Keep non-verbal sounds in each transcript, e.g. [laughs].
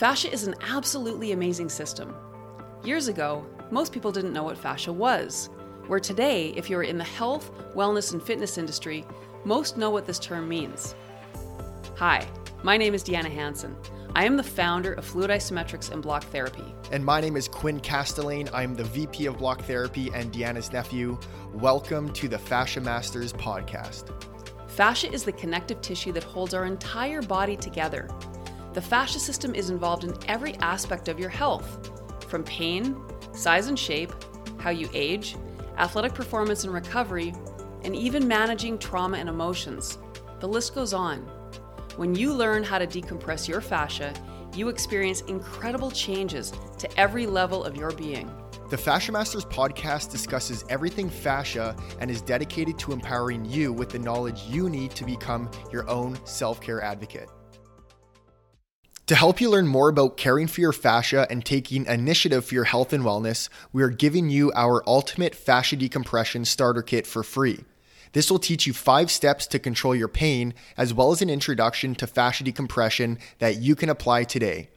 Fascia is an absolutely amazing system. Years ago, most people didn't know what fascia was, where today, if you're in the health, wellness, and fitness industry, most know what this term means. Hi, my name is Deanna Hanson. I am the founder of Fluid Isometrics and Block Therapy. And my name is Quinn Castelane. I'm the VP of Block Therapy and Deanna's nephew. Welcome to the Fascia Masters podcast. Fascia is the connective tissue that holds our entire body together. The fascia system is involved in every aspect of your health, from pain, size and shape, how you age, athletic performance and recovery, and even managing trauma and emotions. The list goes on. When you learn how to decompress your fascia, you experience incredible changes to every level of your being. The Fascia Masters podcast discusses everything fascia and is dedicated to empowering you with the knowledge you need to become your own self care advocate. To help you learn more about caring for your fascia and taking initiative for your health and wellness, we are giving you our ultimate fascia decompression starter kit for free. This will teach you five steps to control your pain, as well as an introduction to fascia decompression that you can apply today.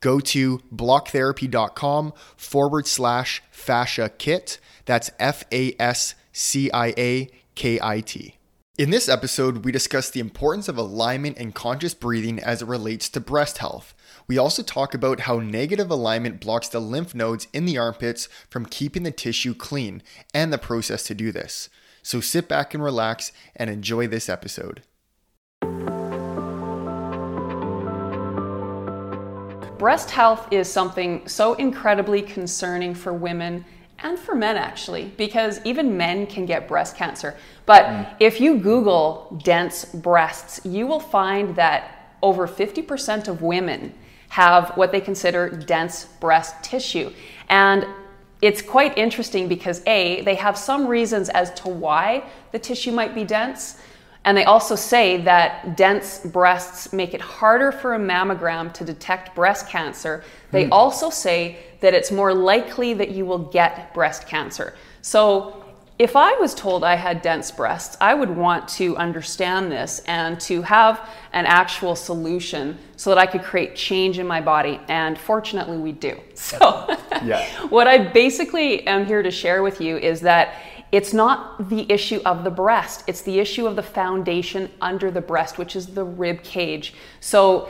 Go to blocktherapy.com forward slash fascia kit. That's F A S C I A K I T. In this episode, we discuss the importance of alignment and conscious breathing as it relates to breast health. We also talk about how negative alignment blocks the lymph nodes in the armpits from keeping the tissue clean and the process to do this. So sit back and relax and enjoy this episode. Breast health is something so incredibly concerning for women and for men actually, because even men can get breast cancer. But mm. if you Google dense breasts, you will find that over 50% of women have what they consider dense breast tissue. And it's quite interesting because A, they have some reasons as to why the tissue might be dense. And they also say that dense breasts make it harder for a mammogram to detect breast cancer. They mm. also say that it's more likely that you will get breast cancer. So, if I was told I had dense breasts, I would want to understand this and to have an actual solution so that I could create change in my body. And fortunately, we do. [laughs] So, yeah. [laughs] what I basically am here to share with you is that it's not the issue of the breast, it's the issue of the foundation under the breast, which is the rib cage. So,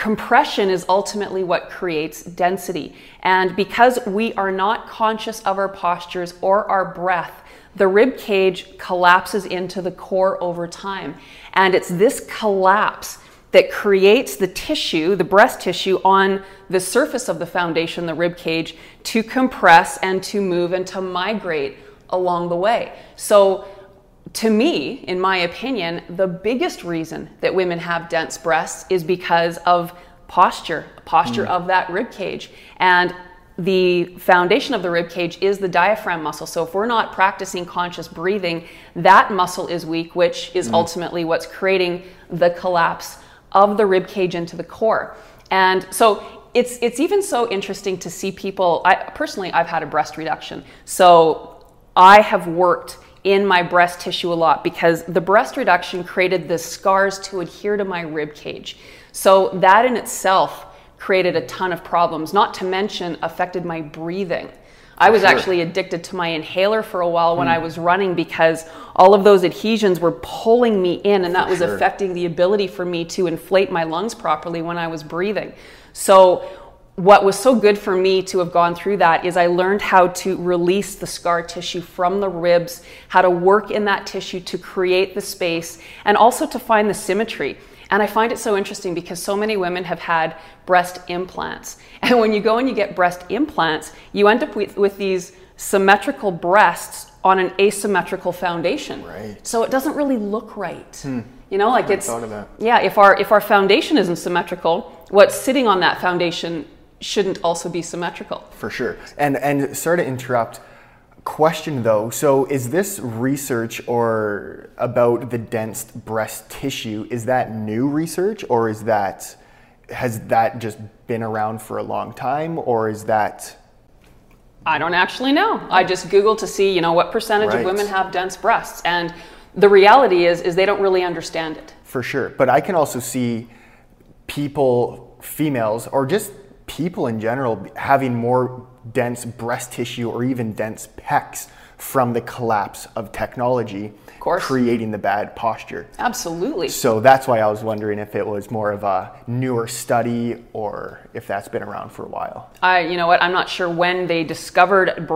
Compression is ultimately what creates density. And because we are not conscious of our postures or our breath, the rib cage collapses into the core over time. And it's this collapse that creates the tissue, the breast tissue, on the surface of the foundation, the rib cage, to compress and to move and to migrate along the way. So, to me, in my opinion, the biggest reason that women have dense breasts is because of posture, posture mm. of that rib cage. And the foundation of the rib cage is the diaphragm muscle. So if we're not practicing conscious breathing, that muscle is weak, which is mm. ultimately what's creating the collapse of the rib cage into the core. And so it's it's even so interesting to see people I personally I've had a breast reduction. So I have worked in my breast tissue a lot because the breast reduction created the scars to adhere to my rib cage. So that in itself created a ton of problems, not to mention affected my breathing. I was sure. actually addicted to my inhaler for a while when mm. I was running because all of those adhesions were pulling me in, and that for was sure. affecting the ability for me to inflate my lungs properly when I was breathing. So, what was so good for me to have gone through that is I learned how to release the scar tissue from the ribs, how to work in that tissue to create the space, and also to find the symmetry. And I find it so interesting because so many women have had breast implants. [laughs] And when you go and you get breast implants, you end up with, with these symmetrical breasts on an asymmetrical foundation. Right. So it doesn't really look right. Hmm. You know, like it's yeah. If our if our foundation isn't symmetrical, what's sitting on that foundation shouldn't also be symmetrical. For sure. And and sorry to interrupt. Question though, so is this research or about the dense breast tissue, is that new research or is that has that just been around for a long time or is that I don't actually know. I just googled to see, you know, what percentage right. of women have dense breasts and the reality is is they don't really understand it. For sure. But I can also see people females or just people in general having more dense breast tissue or even dense pecs from the collapse of technology course. creating the bad posture. Absolutely. So that's why I was wondering if it was more of a newer study or if that's been around for a while. I, you know what, I'm not sure when they discovered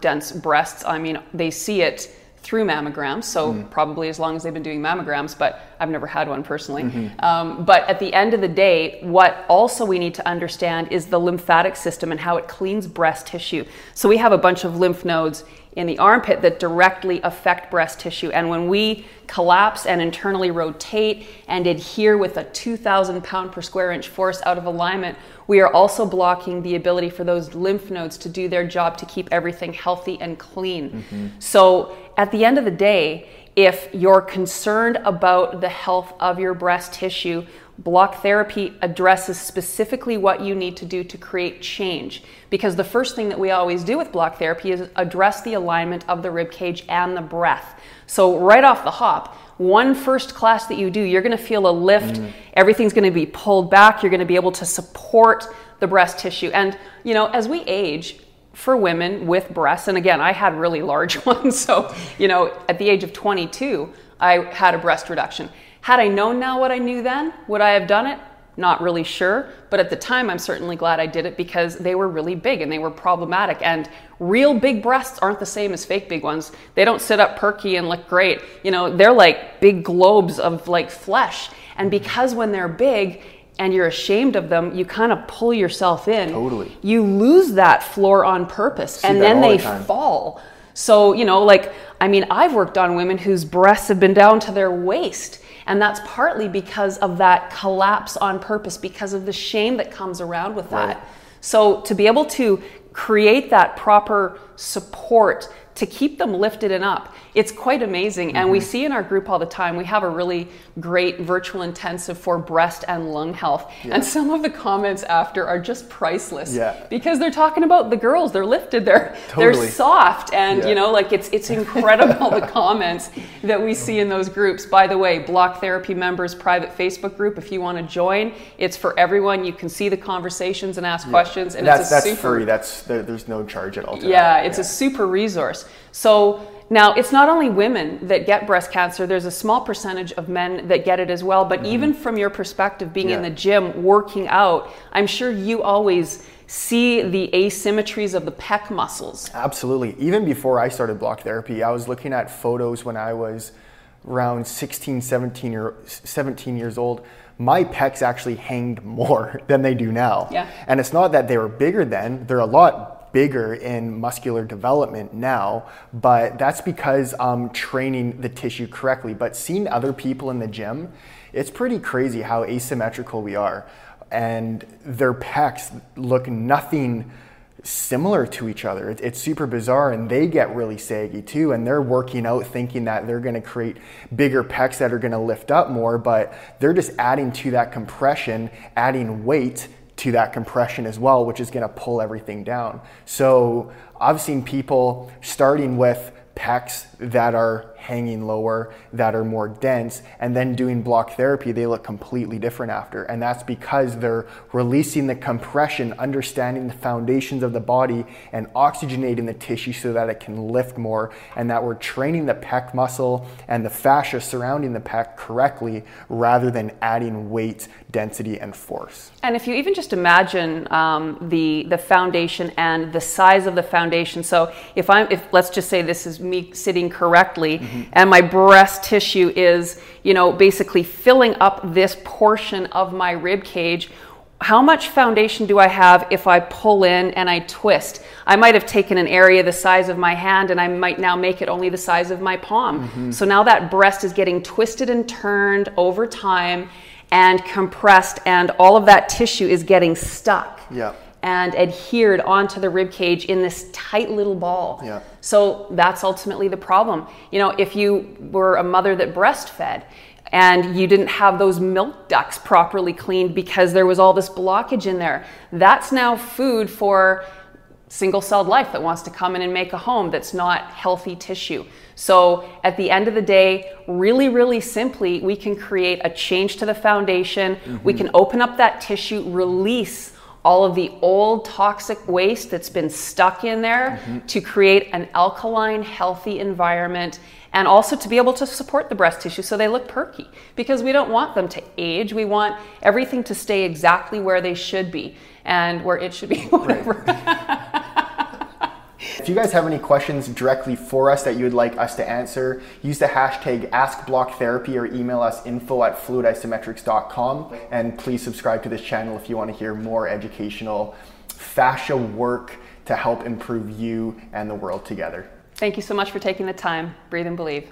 dense breasts. I mean, they see it through mammograms, so mm. probably as long as they've been doing mammograms, but I've never had one personally. Mm-hmm. Um, but at the end of the day, what also we need to understand is the lymphatic system and how it cleans breast tissue. So we have a bunch of lymph nodes in the armpit that directly affect breast tissue. And when we collapse and internally rotate and adhere with a 2,000 pound per square inch force out of alignment, we are also blocking the ability for those lymph nodes to do their job to keep everything healthy and clean. Mm-hmm. So at the end of the day, if you're concerned about the health of your breast tissue, block therapy addresses specifically what you need to do to create change. Because the first thing that we always do with block therapy is address the alignment of the rib cage and the breath. So, right off the hop, one first class that you do, you're going to feel a lift. Mm. Everything's going to be pulled back. You're going to be able to support the breast tissue. And, you know, as we age, for women with breasts, and again, I had really large [laughs] ones. So, you know, at the age of 22, I had a breast reduction. Had I known now what I knew then, would I have done it? Not really sure, but at the time I'm certainly glad I did it because they were really big and they were problematic. And real big breasts aren't the same as fake big ones. They don't sit up perky and look great. You know, they're like big globes of like flesh. And because when they're big, and you're ashamed of them, you kind of pull yourself in. Totally. You lose that floor on purpose, See and then they the fall. So, you know, like, I mean, I've worked on women whose breasts have been down to their waist. And that's partly because of that collapse on purpose, because of the shame that comes around with that. Right. So, to be able to create that proper support to keep them lifted and up. It's quite amazing. Mm-hmm. And we mm-hmm. see in our group all the time, we have a really great virtual intensive for breast and lung health. Yeah. And some of the comments after are just priceless. Yeah. Because they're talking about the girls, they're lifted, they're totally. they're soft. And yeah. you know, like it's it's incredible the comments that we see in those groups. By the way, Block Therapy members private Facebook group, if you want to join, it's for everyone. You can see the conversations and ask questions. And that's, it's that's super, free. That's there's no charge at all. yeah, it's a super resource. So now it's not only women that get breast cancer, there's a small percentage of men that get it as well. But mm-hmm. even from your perspective, being yeah. in the gym, working out, I'm sure you always see the asymmetries of the pec muscles. Absolutely. Even before I started block therapy, I was looking at photos when I was around 16, 17, year, 17 years old my pecs actually hanged more [laughs] than they do now. Yeah. And it's not that they were bigger then, they're a lot bigger in muscular development now, but that's because I'm training the tissue correctly. But seeing other people in the gym, it's pretty crazy how asymmetrical we are. And their pecs look nothing similar to each other. It's super bizarre, and they get really saggy too. And they're working out thinking that they're going to create bigger pecs that are going to lift up more, but they're just adding to that compression, adding weight to that compression as well, which is going to pull everything down. So I've seen people starting with pecs that are hanging lower, that are more dense, and then doing block therapy, they look completely different after. And that's because they're releasing the compression, understanding the foundations of the body, and oxygenating the tissue so that it can lift more, and that we're training the pec muscle and the fascia surrounding the pec correctly rather than adding weight, density, and force. And if you even just imagine um, the, the foundation and the size of the foundation, so if I'm, if let's just say this is me sitting correctly, mm-hmm mm-hmm. and my breast tissue is, you know, basically filling up this portion of my rib cage how much foundation do I have if I pull in and I twist? I might have taken an area the size of my hand and I might now make it only the size of my palm. Mm-hmm. So now that breast is getting twisted and turned over time and compressed, and all of that tissue is getting stuck. Yeah and adhered onto the rib cage in this tight little ball. Yeah. So that's ultimately the problem. You know, if you were a mother that breastfed and you didn't have those milk ducts properly cleaned because there was all this blockage in there, that's now food for single celled life that wants to come in and make a home that's not healthy tissue. So, at the end of the day, really, really simply, we can create a change to the foundation. Mm-hmm. We can open up that tissue, release all of the old toxic waste that's been stuck in there mm-hmm. to create an alkaline, healthy environment and also to be able to support the breast tissue so they look perky because we don't want them to age. We want everything to stay exactly where they should be and where it should be, [laughs] whatever. If you guys have any questions directly for us that you would like us to answer, use the hashtag AskBlockTherapy or email us info at fluidisometrics.com. And please subscribe to this channel if you want to hear more educational fascia work to help improve you and the world together. Thank you so much for taking the time. Breathe and believe.